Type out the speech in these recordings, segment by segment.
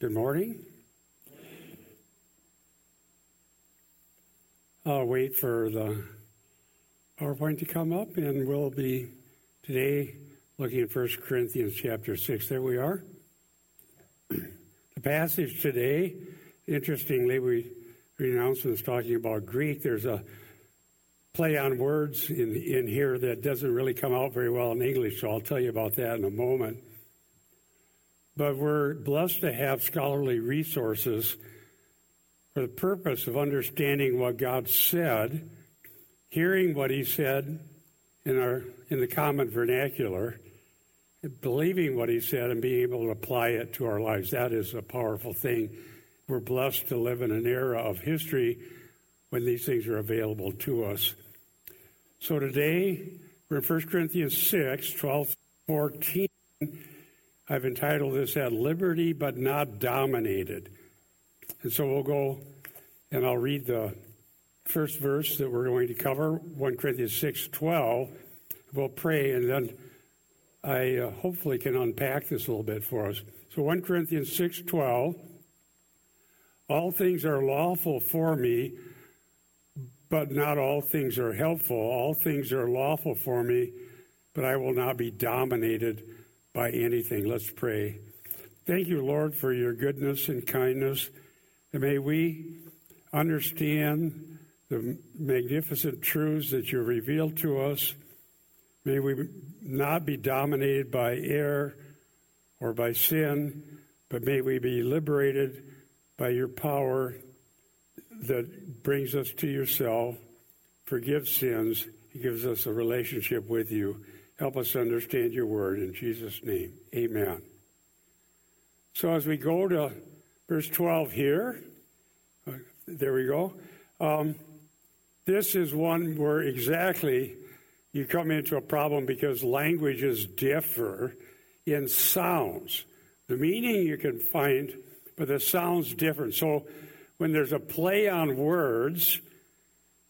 Good morning. I'll wait for the PowerPoint to come up, and we'll be today looking at 1 Corinthians chapter 6. There we are. The passage today, interestingly, we announcement is talking about Greek. There's a play on words in, in here that doesn't really come out very well in English, so I'll tell you about that in a moment. But we're blessed to have scholarly resources for the purpose of understanding what God said, hearing what He said in, our, in the common vernacular, believing what He said, and being able to apply it to our lives. That is a powerful thing. We're blessed to live in an era of history when these things are available to us. So today, we're in 1 Corinthians 6, 12, 14. I've entitled this At Liberty But Not Dominated. And so we'll go and I'll read the first verse that we're going to cover, 1 Corinthians 6 12. We'll pray and then I uh, hopefully can unpack this a little bit for us. So 1 Corinthians 6 12. All things are lawful for me, but not all things are helpful. All things are lawful for me, but I will not be dominated by anything. Let's pray. Thank you, Lord, for your goodness and kindness. And may we understand the magnificent truths that you revealed to us. May we not be dominated by error or by sin, but may we be liberated by your power that brings us to yourself, forgives sins, gives us a relationship with you. Help us understand your word in Jesus' name. Amen. So as we go to verse 12 here, uh, there we go. Um, this is one where exactly you come into a problem because languages differ in sounds. The meaning you can find, but the sounds different. So when there's a play on words,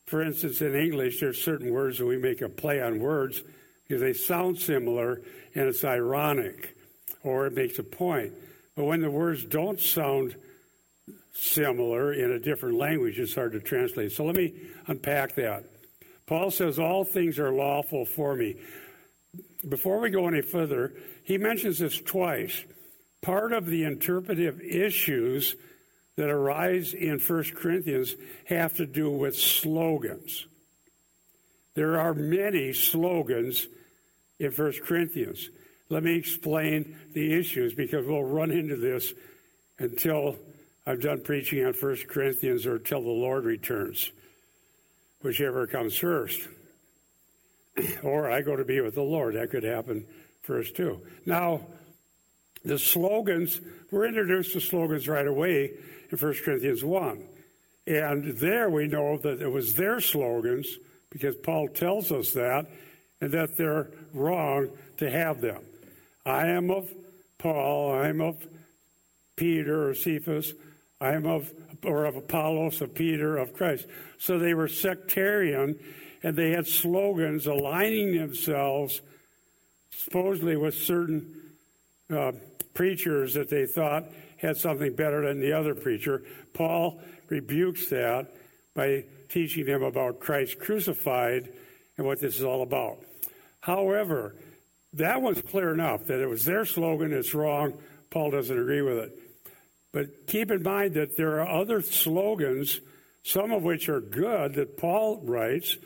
for instance, in English, there's certain words that we make a play on words because they sound similar and it's ironic or it makes a point. But when the words don't sound similar in a different language, it's hard to translate. So let me unpack that. Paul says, All things are lawful for me. Before we go any further, he mentions this twice. Part of the interpretive issues that arise in 1 Corinthians have to do with slogans. There are many slogans in 1 Corinthians. Let me explain the issues because we'll run into this until I'm done preaching on 1 Corinthians or until the Lord returns, whichever comes first. or I go to be with the Lord. That could happen first, too. Now, the slogans, we're introduced to slogans right away in 1 Corinthians 1. And there we know that it was their slogans because Paul tells us that and that they're wrong to have them. I am of Paul, I am of Peter or Cephas, I am of or of Apollos, of Peter, of Christ. So they were sectarian and they had slogans aligning themselves supposedly with certain uh, preachers that they thought had something better than the other preacher. Paul rebukes that by teaching them about Christ crucified and what this is all about. However, that one's clear enough that it was their slogan, it's wrong. Paul doesn't agree with it. But keep in mind that there are other slogans, some of which are good that Paul writes,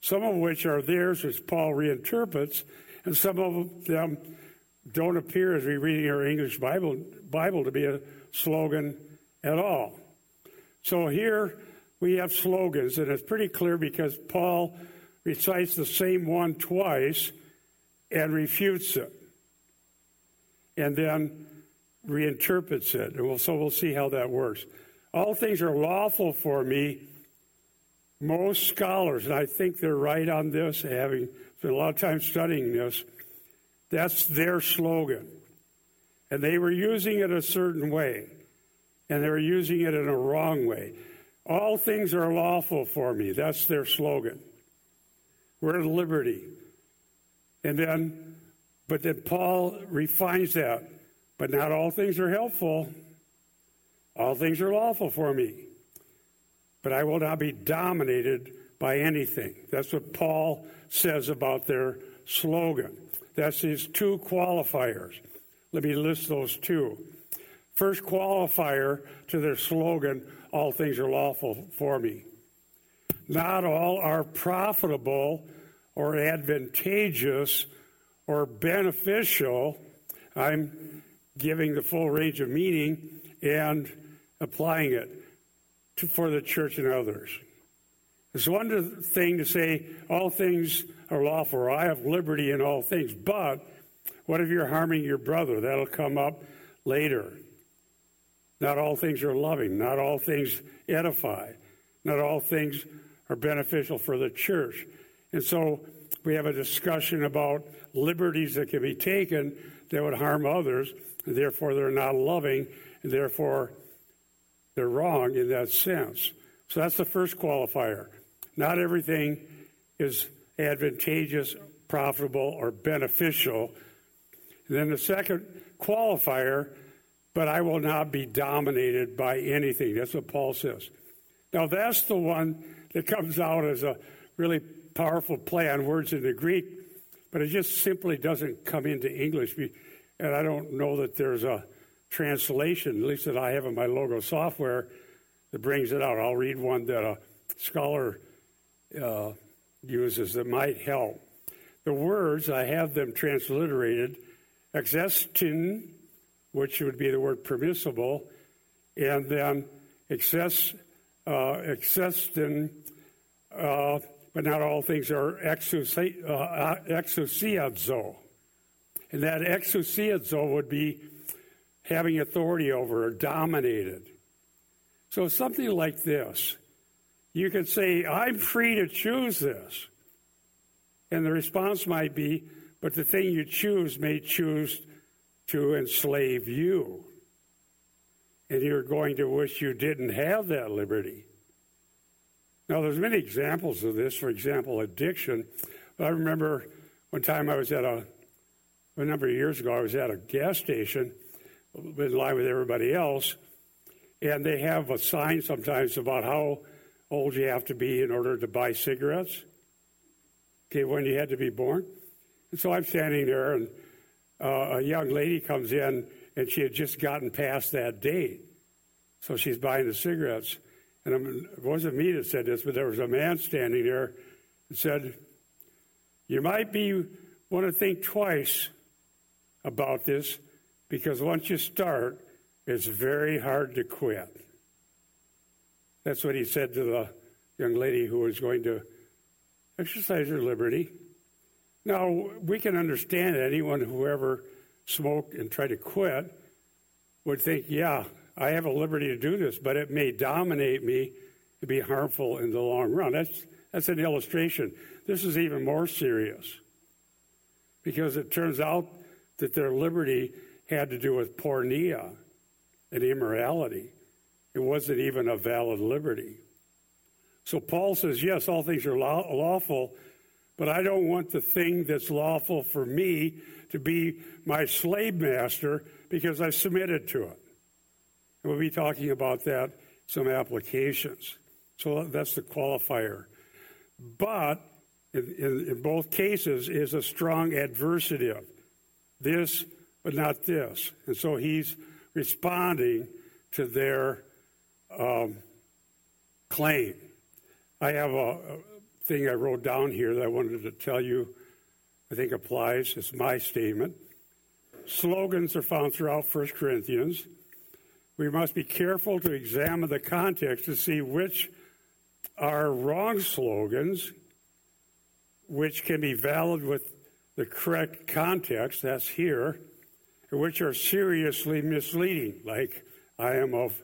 some of which are theirs, which Paul reinterprets, and some of them don't appear as we read our English Bible, Bible to be a slogan at all. So here we have slogans, and it's pretty clear because Paul recites the same one twice and refutes it, and then reinterprets it. And we'll, so we'll see how that works. All things are lawful for me. Most scholars, and I think they're right on this, having spent a lot of time studying this, that's their slogan. And they were using it a certain way, and they were using it in a wrong way. All things are lawful for me. That's their slogan. We're at liberty. And then, but then Paul refines that. But not all things are helpful. All things are lawful for me, but I will not be dominated by anything. That's what Paul says about their slogan. That's his two qualifiers. Let me list those two. First qualifier to their slogan, all things are lawful for me. Not all are profitable or advantageous or beneficial. I'm giving the full range of meaning and applying it to, for the church and others. It's one thing to say all things are lawful, or I have liberty in all things, but what if you're harming your brother? That'll come up later. Not all things are loving, not all things edify, not all things are beneficial for the church. And so we have a discussion about liberties that can be taken that would harm others, and therefore they're not loving, and therefore they're wrong in that sense. So that's the first qualifier. Not everything is advantageous, profitable, or beneficial. And then the second qualifier, but I will not be dominated by anything. That's what Paul says. Now, that's the one that comes out as a really powerful play on words in the Greek, but it just simply doesn't come into English. And I don't know that there's a translation, at least that I have in my Logos software, that brings it out. I'll read one that a scholar uh, uses that might help. The words, I have them transliterated, exestin, which would be the word permissible, and then excess, uh, exestin, uh, but not all things are. Uh, and that exousiazo would be having authority over or dominated. So something like this. You could say, I'm free to choose this. And the response might be, but the thing you choose may choose to enslave you. And you're going to wish you didn't have that liberty. Now, there's many examples of this. For example, addiction. I remember one time I was at a, a number of years ago, I was at a gas station in line with everybody else, and they have a sign sometimes about how old you have to be in order to buy cigarettes. Okay, when you had to be born. And so I'm standing there, and uh, a young lady comes in, and she had just gotten past that date. So she's buying the cigarettes. And it wasn't me that said this, but there was a man standing there and said, You might be want to think twice about this because once you start, it's very hard to quit. That's what he said to the young lady who was going to exercise her liberty. Now, we can understand anyone who ever smoked and try to quit would think, yeah, I have a liberty to do this, but it may dominate me to be harmful in the long run. That's, that's an illustration. This is even more serious because it turns out that their liberty had to do with porneia and immorality. It wasn't even a valid liberty. So Paul says, yes, all things are lawful, but I don't want the thing that's lawful for me to be my slave master because I submitted to it. And we'll be talking about that, some applications. So that's the qualifier. But in, in, in both cases is a strong adversative. This, but not this. And so he's responding to their um, claim. I have a, a thing I wrote down here that I wanted to tell you, I think applies. It's my statement. Slogans are found throughout 1 Corinthians. We must be careful to examine the context to see which are wrong slogans, which can be valid with the correct context, that's here, and which are seriously misleading, like I am of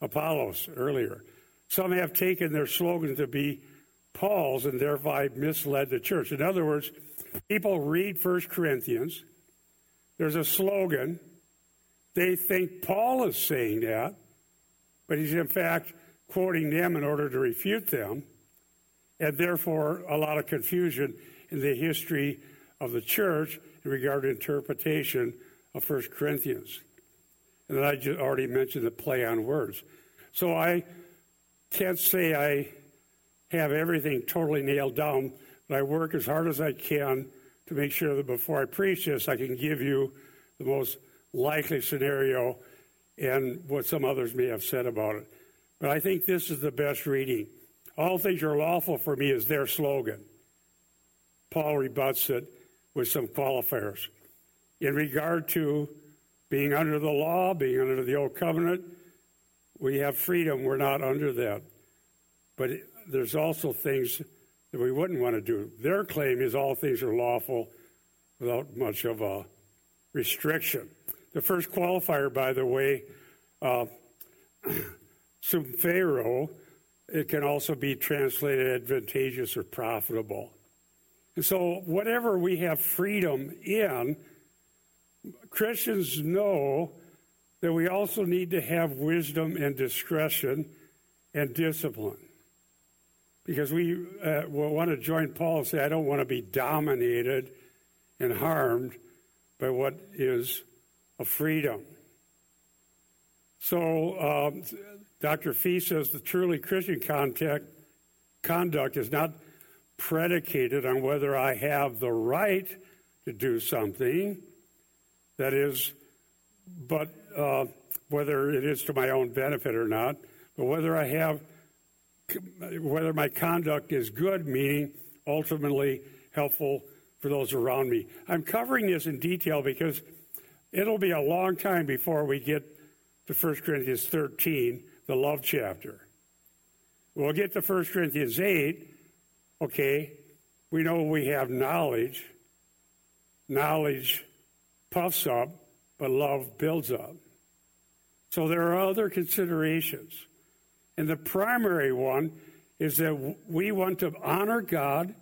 Apollos earlier. Some have taken their slogan to be Paul's and thereby misled the church. In other words, people read 1 Corinthians, there's a slogan, they think Paul is saying that, but he's in fact quoting them in order to refute them, and therefore a lot of confusion in the history of the church in regard to interpretation of 1 Corinthians. And I just already mentioned the play on words. So I can't say I have everything totally nailed down, but I work as hard as I can to make sure that before I preach this, I can give you the most likely scenario and what some others may have said about it. But I think this is the best reading. All things are lawful for me is their slogan. Paul rebuts it with some qualifiers. In regard to being under the law, being under the old covenant, we have freedom. We're not under that. But there's also things that we wouldn't want to do. Their claim is all things are lawful without much of a restriction. The first qualifier, by the way, uh, sumphero, it can also be translated advantageous or profitable. And so, whatever we have freedom in, Christians know that we also need to have wisdom and discretion and discipline. Because we uh, want to join Paul and say, I don't want to be dominated and harmed by what is a freedom. So, um, Dr. Fee says the truly Christian contact, conduct is not predicated on whether I have the right to do something, that is, but uh, whether it is to my own benefit or not, but whether I have, whether my conduct is good, meaning ultimately helpful for those around me. I'm covering this in detail because it'll be a long time before we get to 1 Corinthians 13, the love chapter. We'll get to 1 Corinthians 8, okay, we know we have knowledge. Knowledge puffs up, but love builds up. So there are other considerations. And the primary one is that we want to honor God,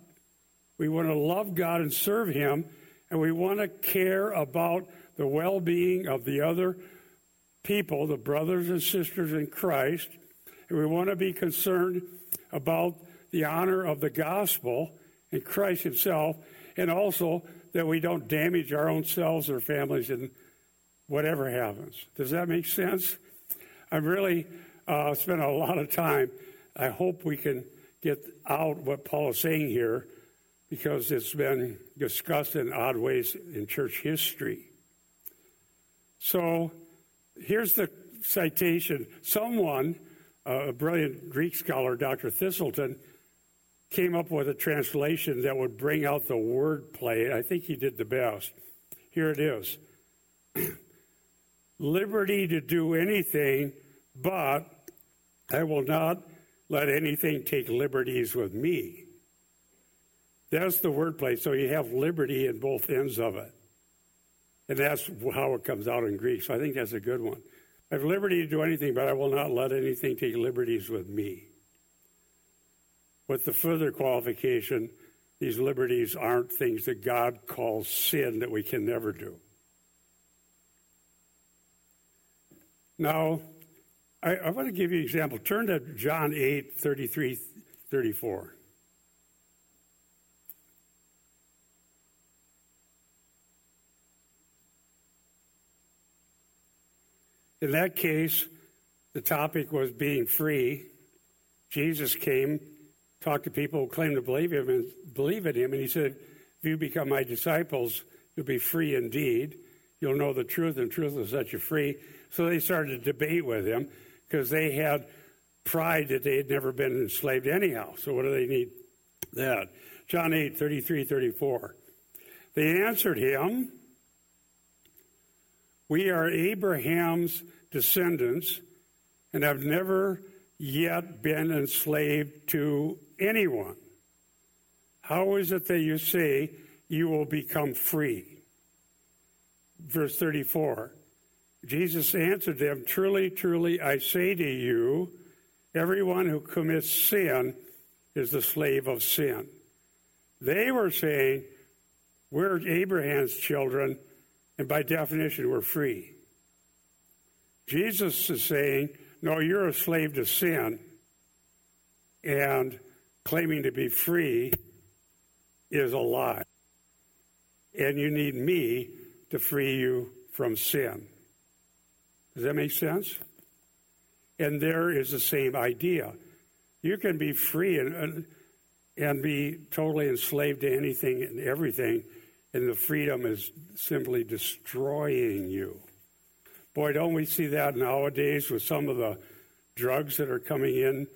we want to love God and serve Him, and we want to care about the well being of the other people, the brothers and sisters in Christ, and we want to be concerned about the honor of the gospel and Christ Himself, and also that we don't damage our own selves or families and whatever happens. Does that make sense? I'm really uh, spent a lot of time. I hope we can get out what Paul is saying here because it's been discussed in odd ways in church history. So here's the citation. Someone, a brilliant Greek scholar, Dr. Thiselton, came up with a translation that would bring out the wordplay. I think he did the best. Here it is Liberty to do anything, but I will not let anything take liberties with me. That's the wordplay. So you have liberty in both ends of it. And that's how it comes out in Greek. So I think that's a good one. I have liberty to do anything, but I will not let anything take liberties with me with the further qualification these liberties aren't things that God calls sin that we can never do. Now, I, I want to give you an example. Turn to John 8, 33, 34. In that case, the topic was being free. Jesus came talked to people who claim to believe him and believe in him, and he said, "If you become my disciples, you'll be free indeed. You'll know the truth, and truth will set you free." So they started to debate with him because they had pride that they had never been enslaved anyhow. So what do they need? That John 8, 33, 34. They answered him, We are Abraham's descendants and have never yet been enslaved to anyone. How is it that you say you will become free? Verse 34 Jesus answered them, Truly, truly, I say to you, everyone who commits sin is the slave of sin. They were saying, We're Abraham's children, and by definition, we're free. Jesus is saying, No, you're a slave to sin, and claiming to be free is a lie. And you need me to free you from sin. Does that make sense? And there is the same idea. You can be free and, and be totally enslaved to anything and everything, and the freedom is simply destroying you. Boy, don't we see that nowadays with some of the drugs that are coming in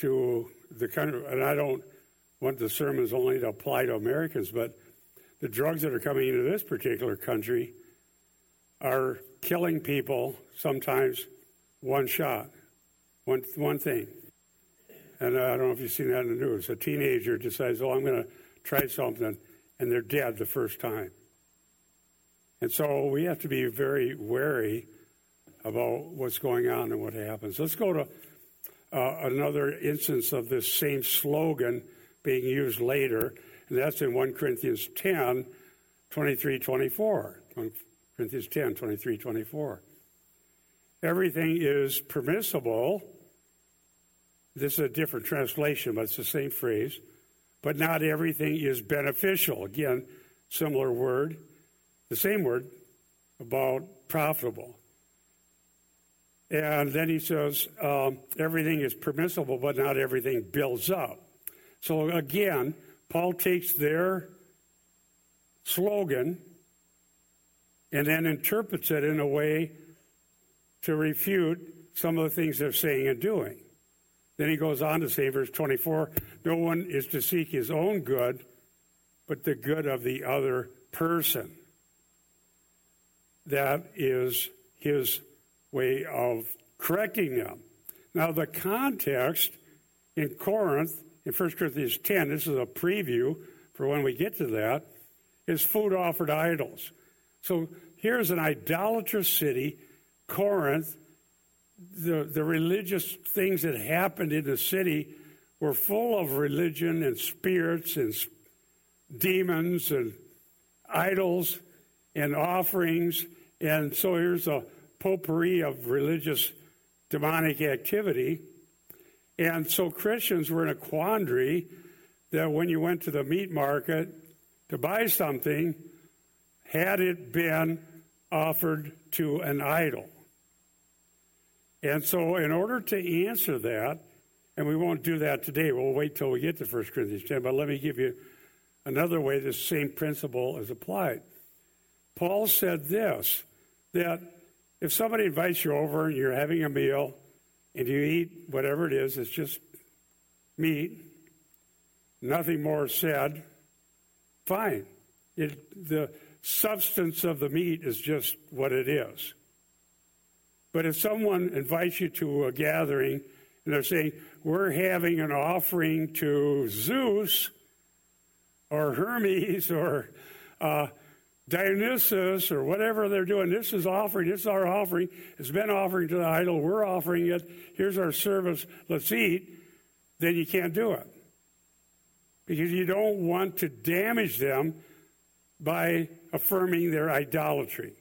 to the country? And I don't want the sermons only to apply to Americans, but the drugs that are coming into this particular country are killing people sometimes one shot, one, one thing. And I don't know if you've seen that in the news. A teenager decides, oh, I'm going to try something, and they're dead the first time. And so we have to be very wary about what's going on and what happens. Let's go to uh, another instance of this same slogan being used later, and that's in 1 Corinthians 10 23 24. 1 Corinthians 10 23 24. Everything is permissible. This is a different translation, but it's the same phrase. But not everything is beneficial. Again, similar word, the same word about profitable. And then he says, um, everything is permissible, but not everything builds up. So again, Paul takes their slogan and then interprets it in a way to refute some of the things they're saying and doing. Then he goes on to say, verse 24, no one is to seek his own good, but the good of the other person. That is his way of correcting them. Now, the context in Corinth, in 1 Corinthians 10, this is a preview for when we get to that, is food offered idols. So here's an idolatrous city Corinth, the, the religious things that happened in the city were full of religion and spirits and demons and idols and offerings. And so here's a potpourri of religious demonic activity. And so Christians were in a quandary that when you went to the meat market to buy something, had it been offered to an idol? And so, in order to answer that, and we won't do that today, we'll wait till we get to 1 Corinthians 10, but let me give you another way this same principle is applied. Paul said this that if somebody invites you over and you're having a meal and you eat whatever it is, it's just meat, nothing more said, fine. It, the substance of the meat is just what it is. But if someone invites you to a gathering and they're saying, we're having an offering to Zeus or Hermes or uh, Dionysus or whatever they're doing, this is offering, this is our offering. It's been offering to the idol, we're offering it. Here's our service, let's eat. Then you can't do it. Because you don't want to damage them by affirming their idolatry.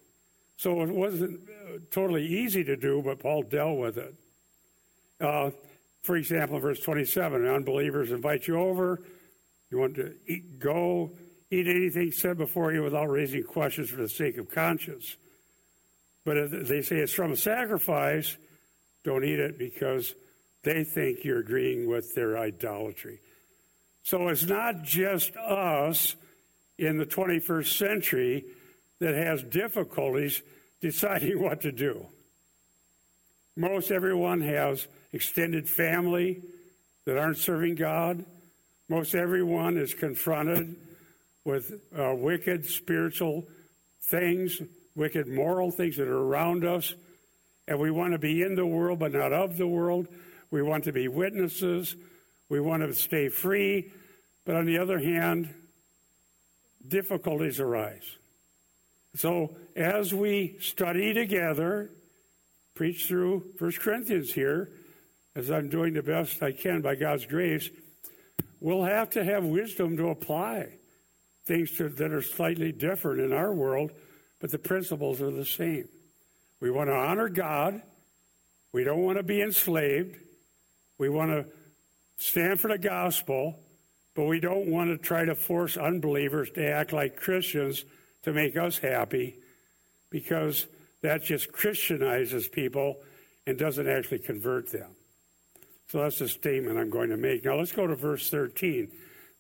So it wasn't uh, totally easy to do, but Paul dealt with it. Uh, for example, verse 27, unbelievers invite you over. You want to eat, go, eat anything said before you without raising questions for the sake of conscience. But if they say it's from a sacrifice, don't eat it because they think you're agreeing with their idolatry. So it's not just us in the 21st century that has difficulties deciding what to do. Most everyone has extended family that aren't serving God. Most everyone is confronted with uh, wicked spiritual things, wicked moral things that are around us. And we want to be in the world, but not of the world. We want to be witnesses. We want to stay free. But on the other hand, difficulties arise. So as we study together, preach through First Corinthians here, as I'm doing the best I can by God's grace, we'll have to have wisdom to apply things to, that are slightly different in our world, but the principles are the same. We want to honor God. We don't want to be enslaved. We want to stand for the gospel, but we don't want to try to force unbelievers to act like Christians to make us happy because that just Christianizes people and doesn't actually convert them. So that's the statement I'm going to make. Now let's go to verse 13.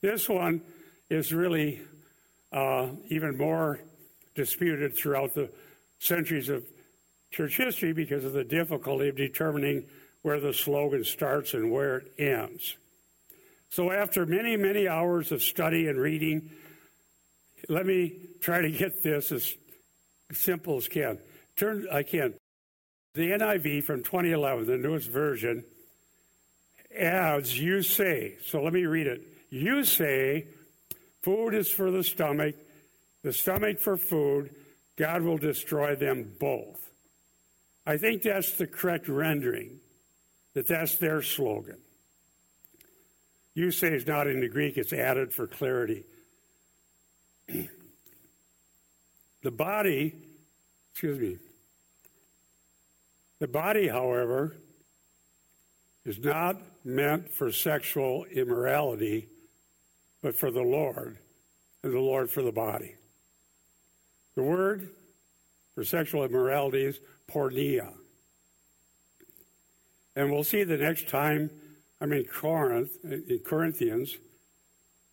This one is really uh, even more disputed throughout the centuries of church history because of the difficulty of determining where the slogan starts and where it ends. So, after many, many hours of study and reading, let me try to get this as simple as can. Turn, I can. The NIV from 2011, the newest version, adds, You say. So let me read it. You say, Food is for the stomach, the stomach for food. God will destroy them both. I think that's the correct rendering, that that's their slogan. You say is not in the Greek, it's added for clarity. the body, excuse me, the body, however, is not meant for sexual immorality, but for the Lord, and the Lord for the body. The word for sexual immorality is porneia. And we'll see the next time I'm in Corinth, in Corinthians,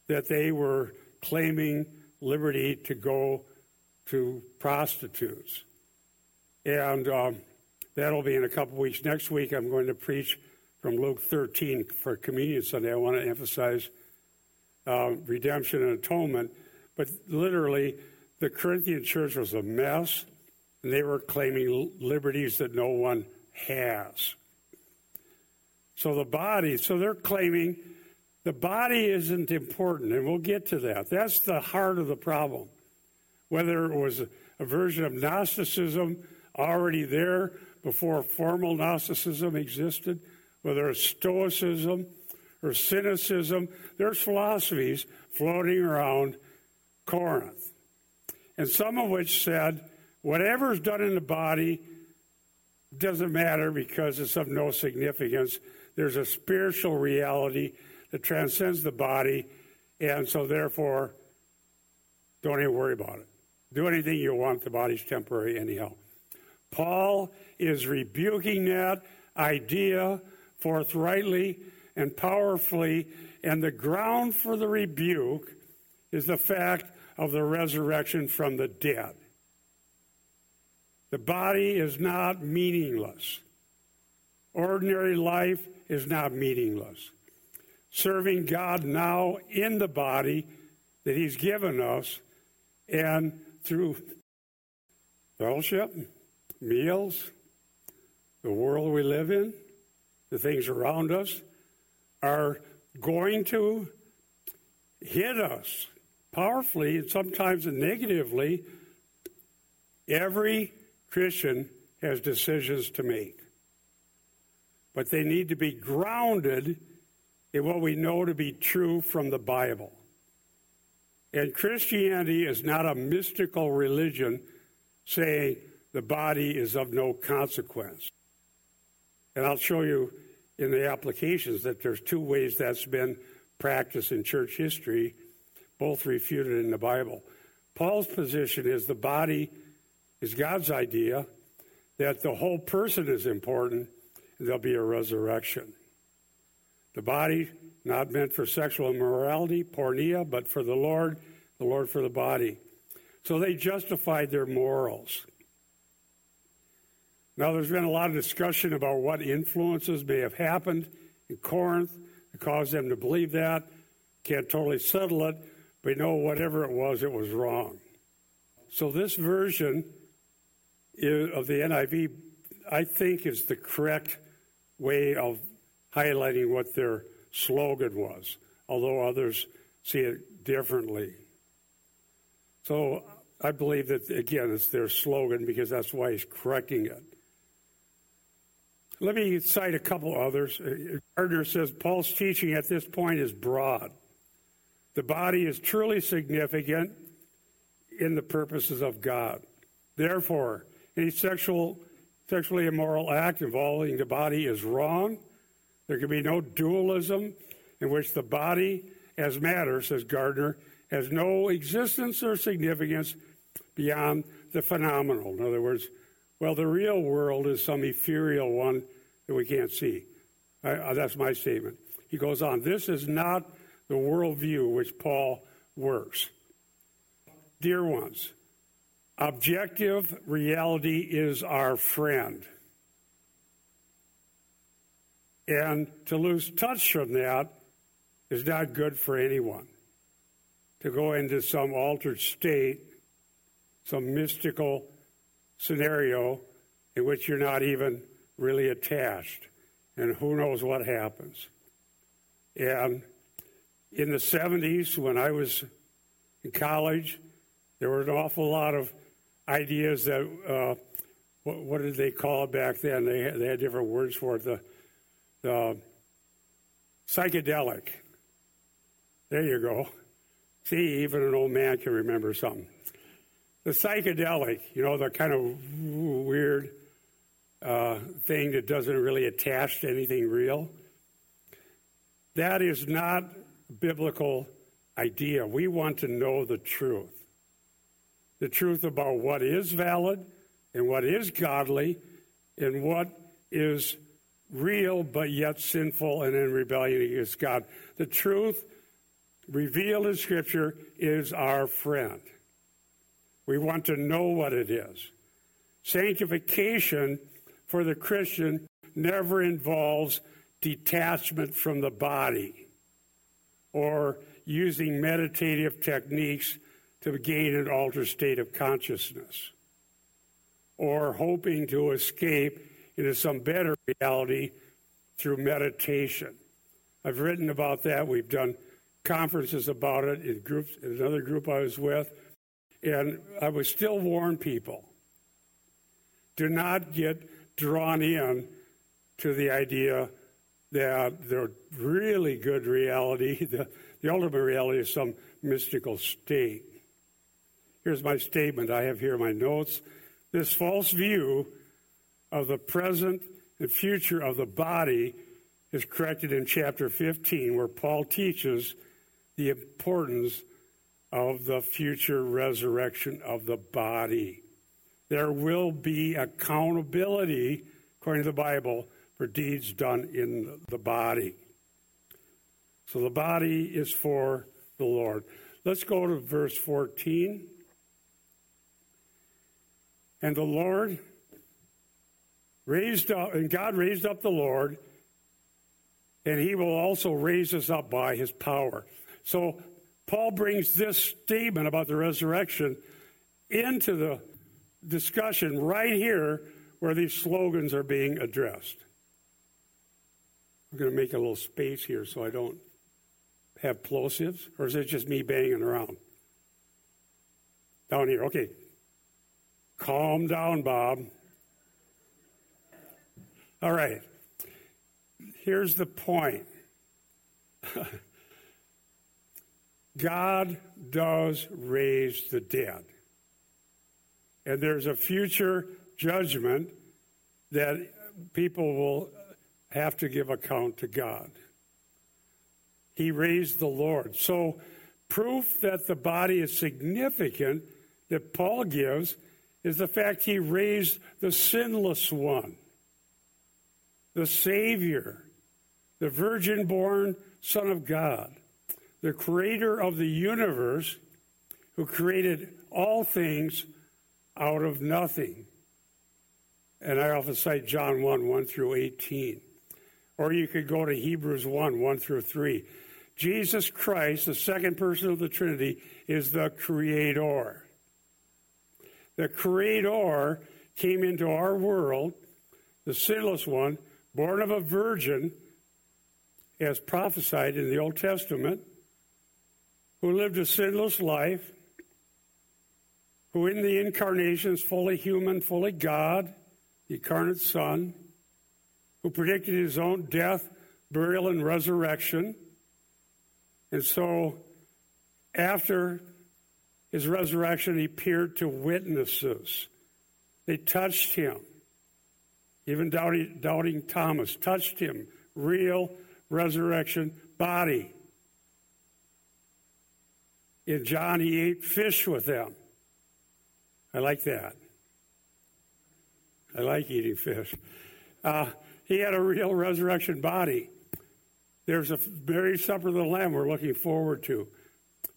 that they were claiming liberty to go to prostitutes. And um, that'll be in a couple weeks. Next week, I'm going to preach from Luke 13 for Communion Sunday. I want to emphasize uh, redemption and atonement. But literally, the Corinthian church was a mess, and they were claiming liberties that no one has. So the body, so they're claiming the body isn't important, and we'll get to that. That's the heart of the problem. Whether it was a, version of Gnosticism already there before formal Gnosticism existed, whether it's Stoicism or Cynicism, there's philosophies floating around Corinth. And some of which said, whatever's done in the body doesn't matter because it's of no significance. There's a spiritual reality that transcends the body, and so therefore, don't even worry about it. Do anything you want, the body's temporary anyhow. Paul is rebuking that idea forthrightly and powerfully, and the ground for the rebuke is the fact of the resurrection from the dead. The body is not meaningless. Ordinary life is not meaningless. Serving God now in the body that He's given us and through fellowship, meals, the world we live in, the things around us are going to hit us powerfully and sometimes negatively. Every Christian has decisions to make, but they need to be grounded in what we know to be true from the Bible. And Christianity is not a mystical religion saying the body is of no consequence. And I'll show you in the applications that there's two ways that's been practiced in church history, both refuted in the Bible. Paul's position is the body is God's idea that the whole person is important there'll be a resurrection. The body, not meant for sexual immorality, porneia, but for the Lord, the Lord for the body. So they justified their morals. Now, there's been a lot of discussion about what influences may have happened in Corinth to cause them to believe that. Can't totally settle it, but know whatever it was, it was wrong. So, this version of the NIV, I think, is the correct way of highlighting what their slogan was, although others see it differently. So, I believe that, again, it's their slogan because that's why he's correcting it. Let me cite a couple others. Uh, Gardner says Paul's teaching at this point is broad. The body is truly significant in the purposes of God. Therefore, any sexual, sexually immoral act involving the body is wrong. There can be no dualism in which the body, as matter, says Gardner, has no existence or significance beyond the phenomenal. In other words, Well, the real world is some ethereal one that we can't see. I, that's my statement. He goes on, this is not the worldview which Paul works. Dear ones, objective reality is our friend. And to lose touch from that is not good for anyone. To go into some altered state, some mystical scenario in which you're not even really attached, and who knows what happens. And in the 70s, when I was in college, there were an awful lot of ideas that, uh, what, what, did they call it back then? They had, they had different words for it. The, the psychedelic. There you go. See, even an old man can remember something. The psychedelic, you know, the kind of weird uh, thing that doesn't really attach to anything real. That is not biblical idea. We want to know the truth the truth about what is valid and what is godly and what is real but yet sinful and in rebellion against God. The truth revealed in Scripture is our friend. We want to know what it is. Sanctification for the Christian never involves detachment from the body or using meditative techniques to gain an altered state of consciousness or hoping to escape into some better reality through meditation. I've written about that. We've done conferences about it in groups, in another group I was with, and I would still warn people do not get drawn in to the idea that the really good reality, the, the ultimate reality, is some mystical state. Here's my statement. I have here my notes. This false view of the present and future of the body is corrected in chapter 15, where Paul teaches the importance of the future resurrection of the body. There will be accountability, according to the Bible, for deeds done in the body. So the body is for the Lord. Let's go to verse 14. And the Lord raised up, and God raised up the Lord, and he will also raise us up by his power. So Paul brings this statement about the resurrection into the discussion right here where these slogans are being addressed. I'm going to make a little space here so I don't have plosives, or is it just me banging around? Down here, okay. Calm down, Bob. All right. Here's the point God does raise the dead. And there's a future judgment that people will have to give account to God. He raised the Lord. So, proof that the body is significant that Paul gives is the fact he raised the sinless one, the Savior, the virgin born Son of God, the creator of the universe, who created all things out of nothing. And I often cite John 1 1 through 18. Or you could go to Hebrews 1 1 through 3. Jesus Christ, the second person of the Trinity, is the creator the Creator came into our world, the sinless one, born of a virgin, as prophesied in the Old Testament, who lived a sinless life, who in the incarnation is fully human, fully God, the incarnate Son, who predicted his own death, burial, and resurrection. And so, after his resurrection, he appeared to witnesses. They touched him. Even doubting, doubting Thomas touched him. Real resurrection body. In John, he ate fish with them. I like that. I like eating fish. Uh, he had a real resurrection body. There's a very supper of the Lamb we're looking forward to,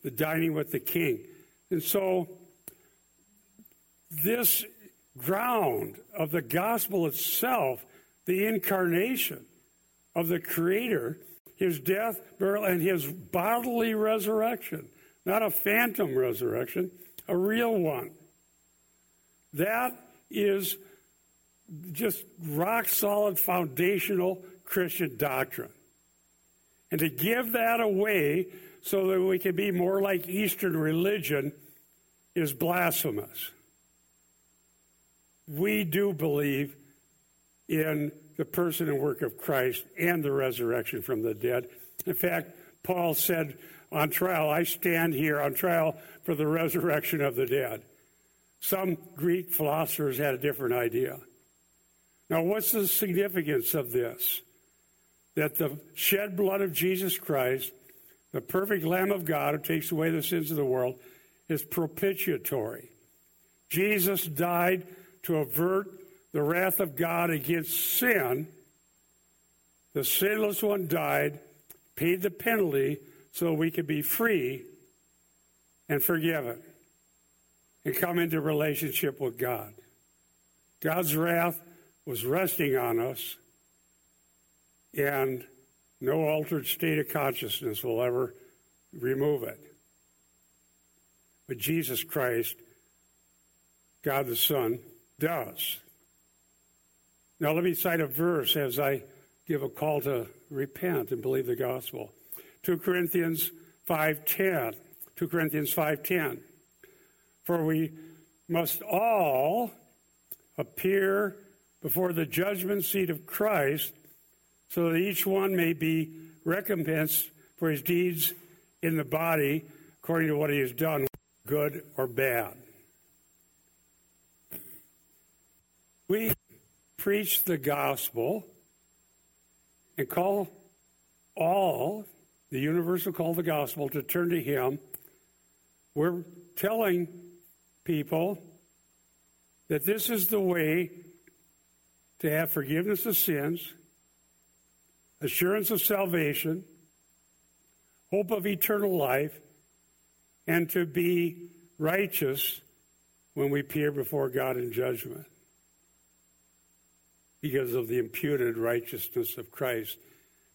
the dining with the King. And so, this ground of the gospel itself, the incarnation of the Creator, his death, burial, and his bodily resurrection, not a phantom resurrection, a real one. That is just rock solid foundational Christian doctrine. And to give that away so that we can be more like Eastern religion is blasphemous. We do believe in the person and work of Christ and the resurrection from the dead. In fact, Paul said on trial, I stand here on trial for the resurrection of the dead. Some Greek philosophers had a different idea. Now, what's the significance of this? that the shed blood of Jesus Christ, the perfect Lamb of God who takes away the sins of the world, is propitiatory. Jesus died to avert the wrath of God against sin. The sinless one died, paid the penalty so we could be free and forgiven and come into relationship with God. God's wrath was resting on us and no altered state of consciousness will ever remove it. But Jesus Christ, God the Son, does. Now, let me cite a verse as I give a call to repent and believe the gospel. 2 Corinthians 5.10. 2 Corinthians 5.10. For we must all appear before the judgment seat of Christ so that each one may be recompensed for his deeds in the body according to what he has done, good or bad. We preach the gospel and call all, the universal call the gospel, to turn to him. We're telling people that this is the way to have forgiveness of sins assurance of salvation, hope of eternal life, and to be righteous when we appear before God in judgment because of the imputed righteousness of Christ.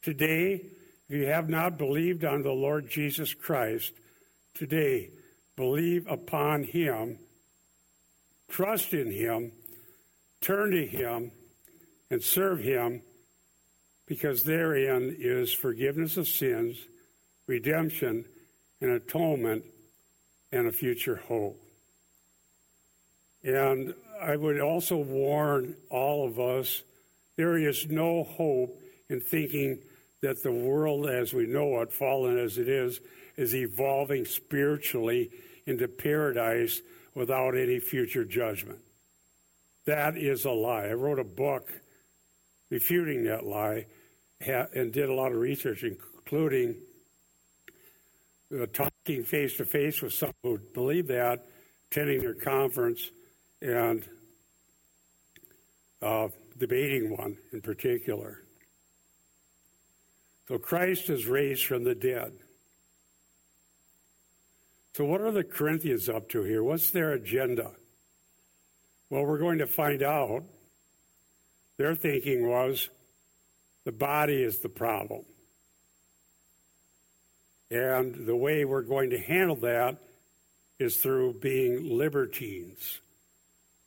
Today, if you have not believed on the Lord Jesus Christ, today, believe upon him, trust in him, turn to him, and serve him because therein is forgiveness of sins, redemption, and atonement, and a future hope. And I would also warn all of us there is no hope in thinking that the world as we know it, fallen as it is, is evolving spiritually into paradise without any future judgment. That is a lie. I wrote a book refuting that lie and did a lot of research, including uh, talking face to face with some who believe that, attending their conference, and uh, debating one in particular. So Christ is raised from the dead. So, what are the Corinthians up to here? What's their agenda? Well, we're going to find out. Their thinking was the body is the problem. And the way we're going to handle that is through being libertines.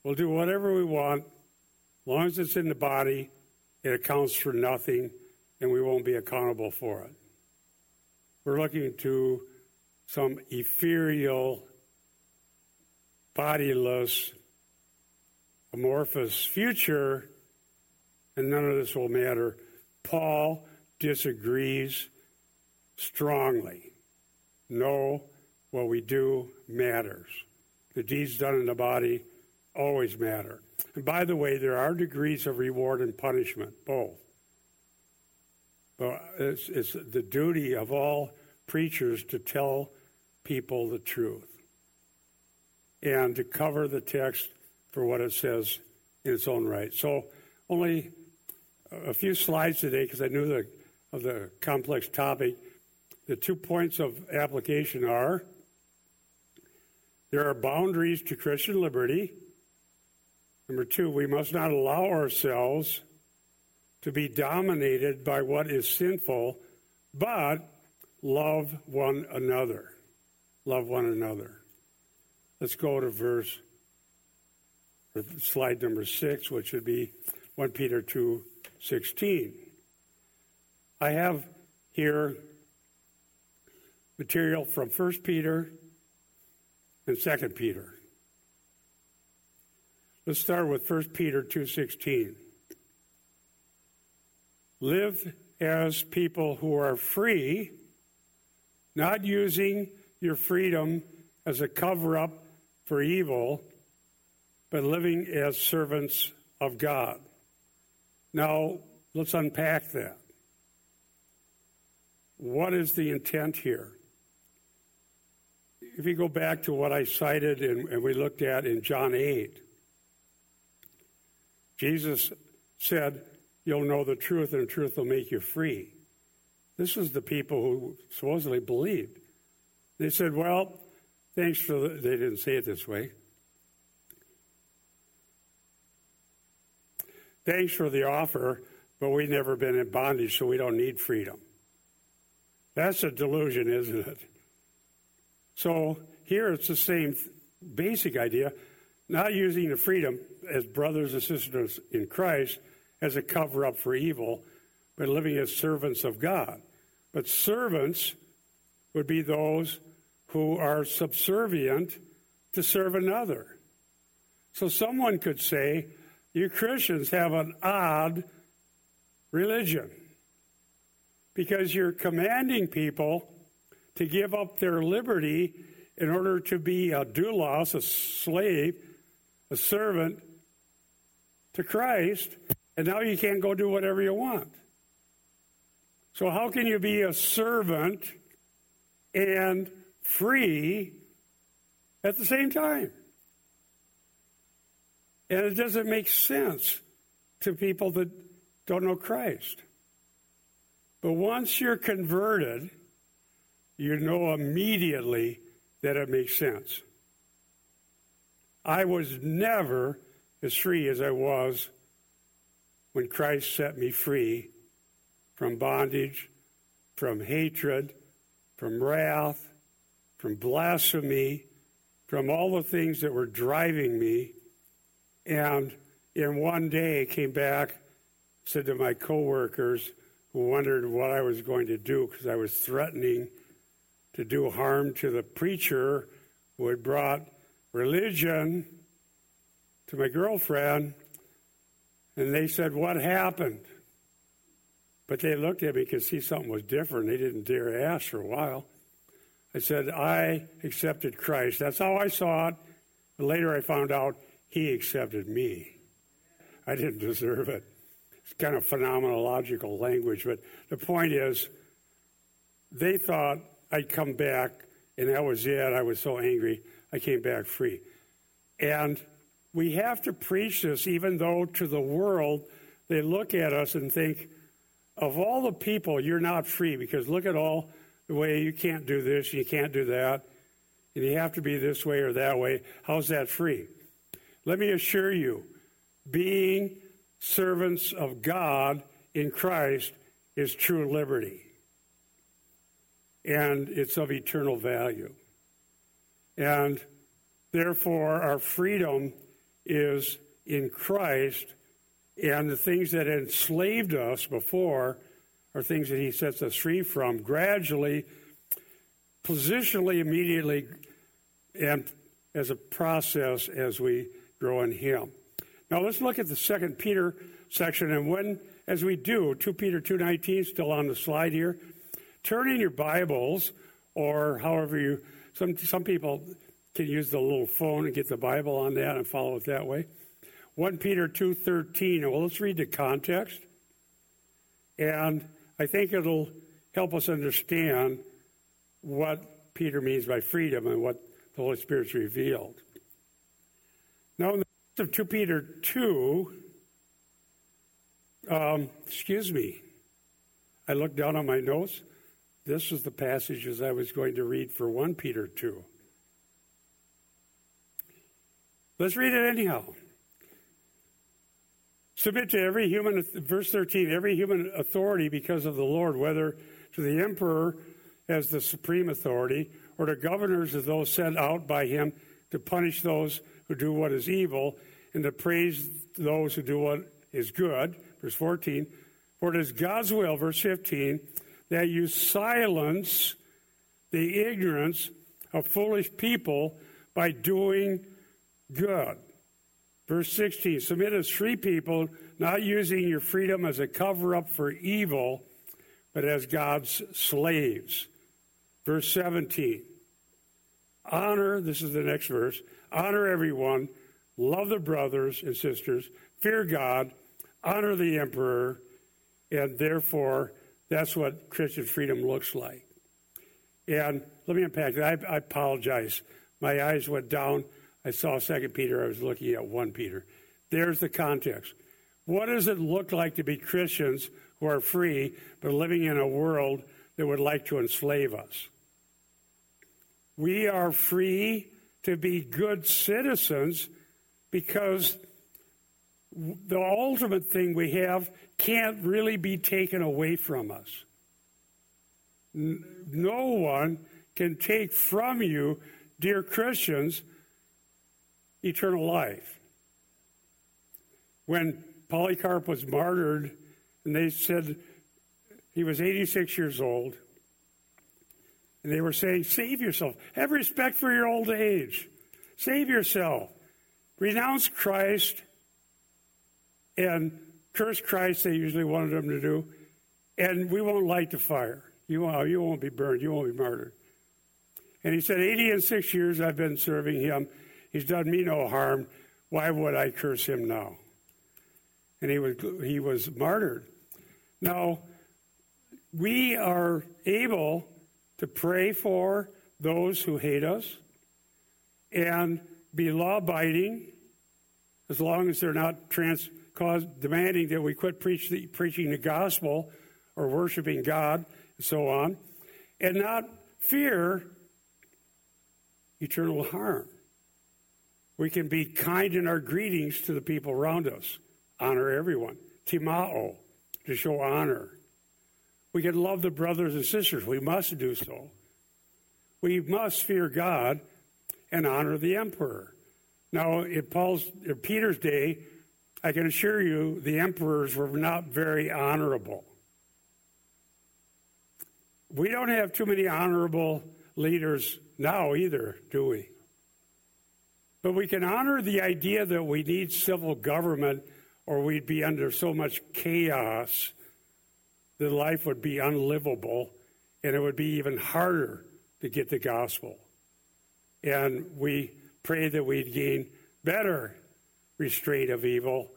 We'll do whatever we want, as long as it's in the body, it accounts for nothing, and we won't be accountable for it. We're looking to some ethereal, bodiless, amorphous future, and none of this will matter Paul disagrees strongly. No, what we do matters. The deeds done in the body always matter. And by the way, there are degrees of reward and punishment, both. But it's, it's the duty of all preachers to tell people the truth and to cover the text for what it says in its own right. So only a few slides today because I knew the of the complex topic. The two points of application are there are boundaries to Christian liberty. Number two, we must not allow ourselves to be dominated by what is sinful, but love one another. Love one another. Let's go to verse, or slide number six, which would be 1 Peter 2 16. I have here material from 1 Peter and 2 Peter. Let's start with 1 Peter 2:16. Live as people who are free, not using your freedom as a cover up for evil, but living as servants of God. Now, let's unpack that. What is the intent here? If you go back to what I cited and, and we looked at in John 8, Jesus said, You'll know the truth, and the truth will make you free. This is the people who supposedly believed. They said, Well, thanks for the, they didn't say it this way. Thanks for the offer, but we've never been in bondage, so we don't need freedom. That's a delusion, isn't it? So here it's the same basic idea, not using the freedom as brothers and sisters in Christ as a cover up for evil, but living as servants of God. But servants would be those who are subservient to serve another. So someone could say, you Christians have an odd religion because you're commanding people to give up their liberty in order to be a doulos, a slave, a servant to Christ, and now you can't go do whatever you want. So, how can you be a servant and free at the same time? And it doesn't make sense to people that don't know Christ. But once you're converted, you know immediately that it makes sense. I was never as free as I was when Christ set me free from bondage, from hatred, from wrath, from blasphemy, from all the things that were driving me. And in one day I came back, said to my coworkers who wondered what I was going to do because I was threatening to do harm to the preacher who had brought religion to my girlfriend. And they said, What happened? But they looked at me because see something was different. They didn't dare ask for a while. I said, I accepted Christ. That's how I saw it. But later I found out he accepted me. I didn't deserve it. It's kind of phenomenological language, but the point is, they thought I'd come back, and that was it. I was so angry, I came back free. And we have to preach this, even though to the world, they look at us and think, of all the people, you're not free because look at all the way you can't do this, you can't do that, and you have to be this way or that way. How's that free? Let me assure you, being servants of God in Christ is true liberty and it's of eternal value. And therefore, our freedom is in Christ, and the things that enslaved us before are things that He sets us free from gradually, positionally, immediately, and as a process as we grow in Him. Now let's look at the Second Peter section, and when, as we do, 2 Peter 2.19, still on the slide here, turn in your Bibles, or however you, some, some people can use the little phone and get the Bible on that and follow it that way. 1 Peter 2.13, well, let's read the context. And I think it'll help us understand what Peter means by freedom and what the Holy Spirit's revealed. Now, in the book of 2 Peter 2, um, excuse me, I looked down on my notes. This is the passages I was going to read for 1 Peter 2. Let's read it anyhow. Submit to every human, verse 13, every human authority because of the Lord, whether to the emperor as the supreme authority or to governors as those sent out by him to punish those who do what is evil and to praise those who do what is good. Verse 14. For it is God's will, verse 15, that you silence the ignorance of foolish people by doing good. Verse 16 Submit as free people, not using your freedom as a cover up for evil, but as God's slaves. Verse 17 Honor, this is the next verse, honor everyone, love the brothers and sisters, fear God, honor the emperor, and therefore that's what Christian freedom looks like. And let me unpack that. I, I apologize. My eyes went down. I saw Second Peter. I was looking at One Peter. There's the context. What does it look like to be Christians who are free but living in a world that would like to enslave us? We are free to be good citizens because the ultimate thing we have can't really be taken away from us. No one can take from you, dear Christians, eternal life. When Polycarp was martyred, and they said he was 86 years old, and they were saying, Save yourself. Have respect for your old age. Save yourself. Renounce Christ and curse Christ, they usually wanted them to do. And we won't light the fire. You won't, you won't be burned. You won't be martyred. And he said, 80 and six years I've been serving him. He's done me no harm. Why would I curse him now? And he was, he was martyred. Now, we are able to pray for those who hate us and be law abiding as long as they're not trans, cause, demanding that we quit preach the, preaching the gospel or worshiping God and so on, and not fear eternal harm. We can be kind in our greetings to the people around us, honor everyone. Timao, to show honor. We can love the brothers and sisters. We must do so. We must fear God and honor the emperor. Now, in Paul's, in Peter's day, I can assure you the emperors were not very honorable. We don't have too many honorable leaders now either, do we? But we can honor the idea that we need civil government or we'd be under so much chaos that life would be unlivable and it would be even harder to get the gospel. And we pray that we'd gain better restraint of evil,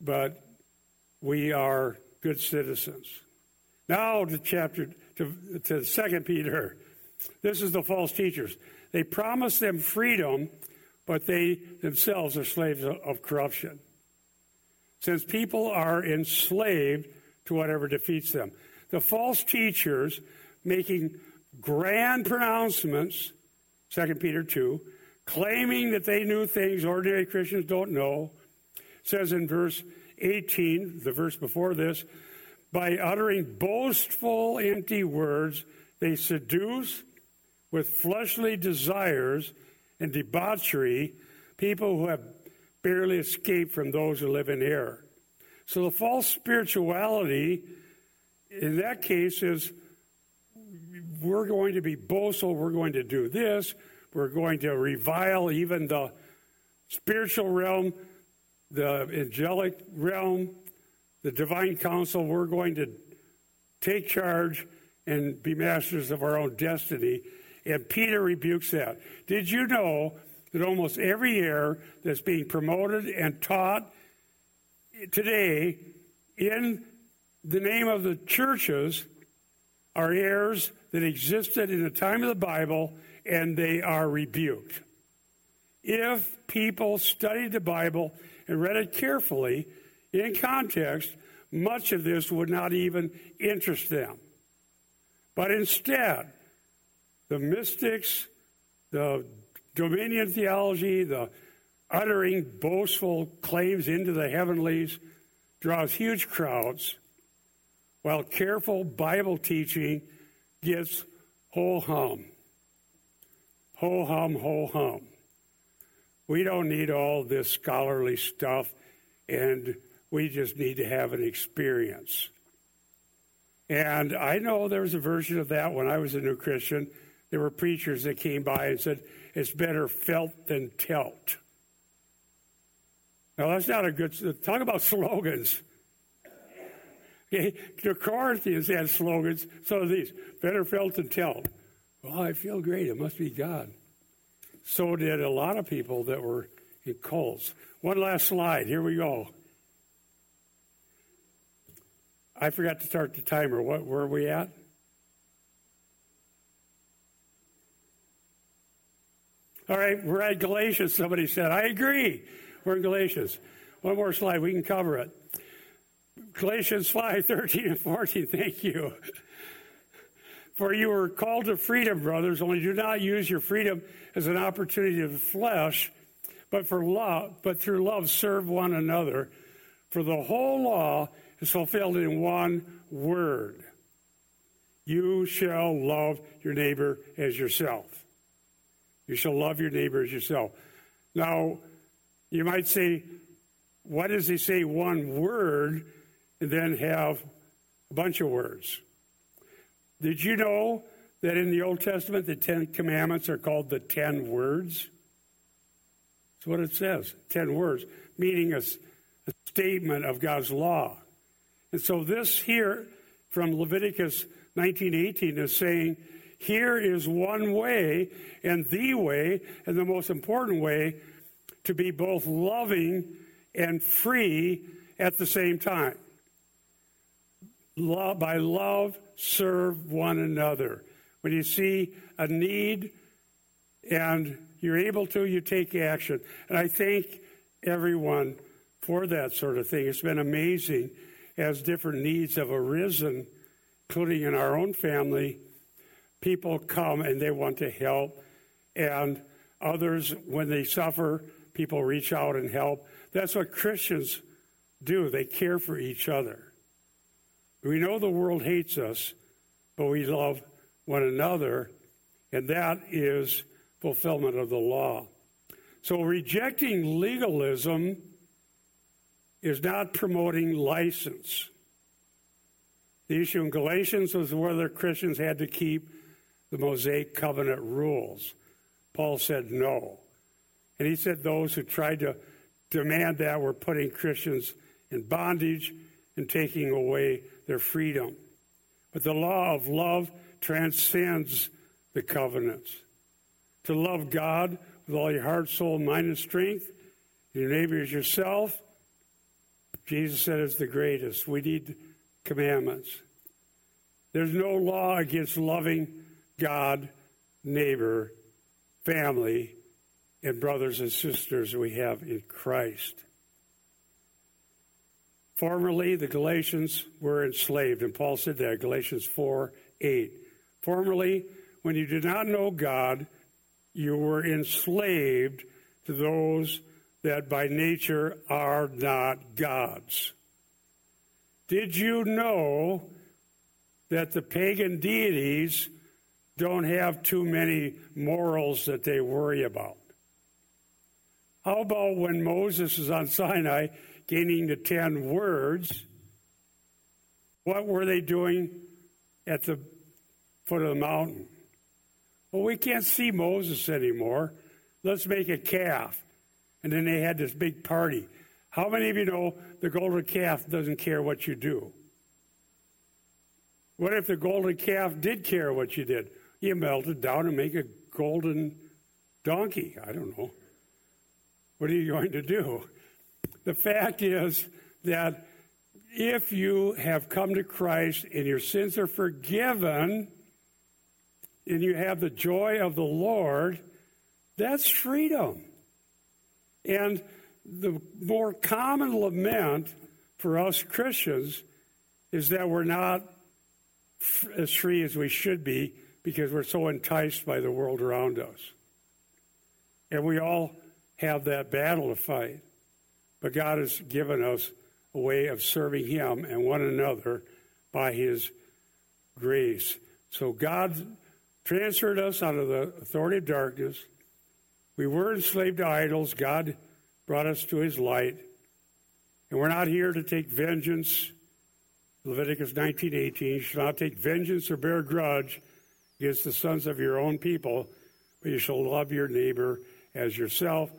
but we are good citizens. Now to chapter to, to Second Peter. This is the false teachers. They promise them freedom, but they themselves are slaves of corruption. Since people are enslaved to whatever defeats them. The false teachers making grand pronouncements, 2 Peter 2, claiming that they knew things ordinary Christians don't know, says in verse 18, the verse before this, by uttering boastful, empty words, they seduce with fleshly desires and debauchery people who have barely escaped from those who live in error. So the false spirituality in that case is we're going to be boastful, we're going to do this, we're going to revile even the spiritual realm, the angelic realm, the divine council. We're going to take charge and be masters of our own destiny. And Peter rebukes that. Did you know that almost every error that's being promoted and taught today in the name of the churches are errors that existed in the time of the Bible and they are rebuked. if people studied the Bible and read it carefully in context, much of this would not even interest them. But instead, the mystics, the dominion theology, the uttering boastful claims into the heavenlies draws huge crowds, while careful Bible teaching gets whole hum. Ho hum, ho hum. We don't need all this scholarly stuff, and we just need to have an experience. And I know there was a version of that when I was a new Christian. There were preachers that came by and said, It's better felt than telt. Now, that's not a good, talk about slogans. Okay, the Corinthians had slogans, so these, better felt than telt. Well, I feel great. It must be God. So did a lot of people that were in cults. One last slide. Here we go. I forgot to start the timer. What where are we at? All right, we're at Galatians. Somebody said, I agree. We're in Galatians. One more slide. We can cover it. Galatians 5 13 and 14. Thank you. For you are called to freedom, brothers, only do not use your freedom as an opportunity of flesh, but for love, but through love serve one another. For the whole law is fulfilled in one word. You shall love your neighbor as yourself. You shall love your neighbor as yourself. Now, you might say, why does he say one word and then have a bunch of words? Did you know that in the Old Testament the Ten Commandments are called the Ten Words? That's what it says, ten words, meaning a, a statement of God's law. And so this here from Leviticus 19:18 is saying, here is one way and the way and the most important way to be both loving and free at the same time. Love, by love, serve one another. When you see a need and you're able to, you take action. And I thank everyone for that sort of thing. It's been amazing as different needs have arisen, including in our own family. People come and they want to help, and others, when they suffer, people reach out and help. That's what Christians do, they care for each other. We know the world hates us, but we love one another, and that is fulfillment of the law. So rejecting legalism is not promoting license. The issue in Galatians was whether Christians had to keep the Mosaic covenant rules. Paul said no. And he said those who tried to demand that were putting Christians in bondage and taking away their freedom. But the law of love transcends the covenants. To love God with all your heart, soul, mind, and strength, your neighbor as yourself, Jesus said is the greatest. We need commandments. There's no law against loving God, neighbor, family, and brothers and sisters we have in Christ. Formerly, the Galatians were enslaved, and Paul said that, Galatians 4 8. Formerly, when you did not know God, you were enslaved to those that by nature are not God's. Did you know that the pagan deities don't have too many morals that they worry about? How about when Moses is on Sinai gaining the ten words, what were they doing at the foot of the mountain? Well, we can't see Moses anymore. Let's make a calf. And then they had this big party. How many of you know the golden calf doesn't care what you do? What if the golden calf did care what you did? You melt it down and make a golden donkey. I don't know. What are you going to do? The fact is that if you have come to Christ and your sins are forgiven and you have the joy of the Lord, that's freedom. And the more common lament for us Christians is that we're not as free as we should be because we're so enticed by the world around us. And we all have that battle to fight. But God has given us a way of serving Him and one another by His grace. So God transferred us out of the authority of darkness. We were enslaved to idols. God brought us to His light. And we're not here to take vengeance. Leviticus 19:18 you shall not take vengeance or bear grudge against the sons of your own people, but you shall love your neighbor as yourself.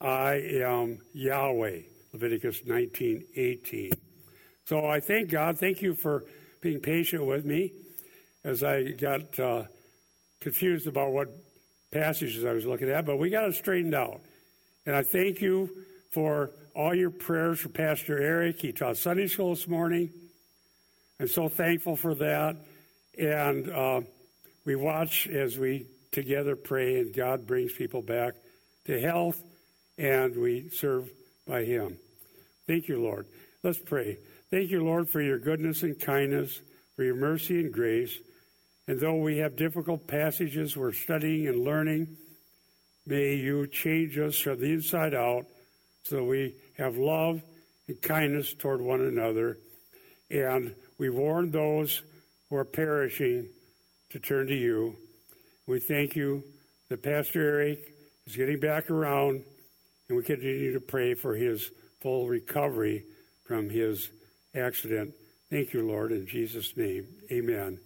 I am Yahweh. Leviticus 19:18. So I thank God. Thank you for being patient with me as I got uh, confused about what passages I was looking at, but we got it straightened out. And I thank you for all your prayers for Pastor Eric. He taught Sunday school this morning. I'm so thankful for that. And uh, we watch as we together pray, and God brings people back to health, and we serve by Him. Thank you, Lord. Let's pray. Thank you, Lord, for your goodness and kindness, for your mercy and grace. And though we have difficult passages we're studying and learning, may you change us from the inside out so we have love and kindness toward one another. And we warn those who are perishing to turn to you. We thank you that Pastor Eric is getting back around, and we continue to pray for his full recovery from his accident. Thank you, Lord, in Jesus' name. Amen.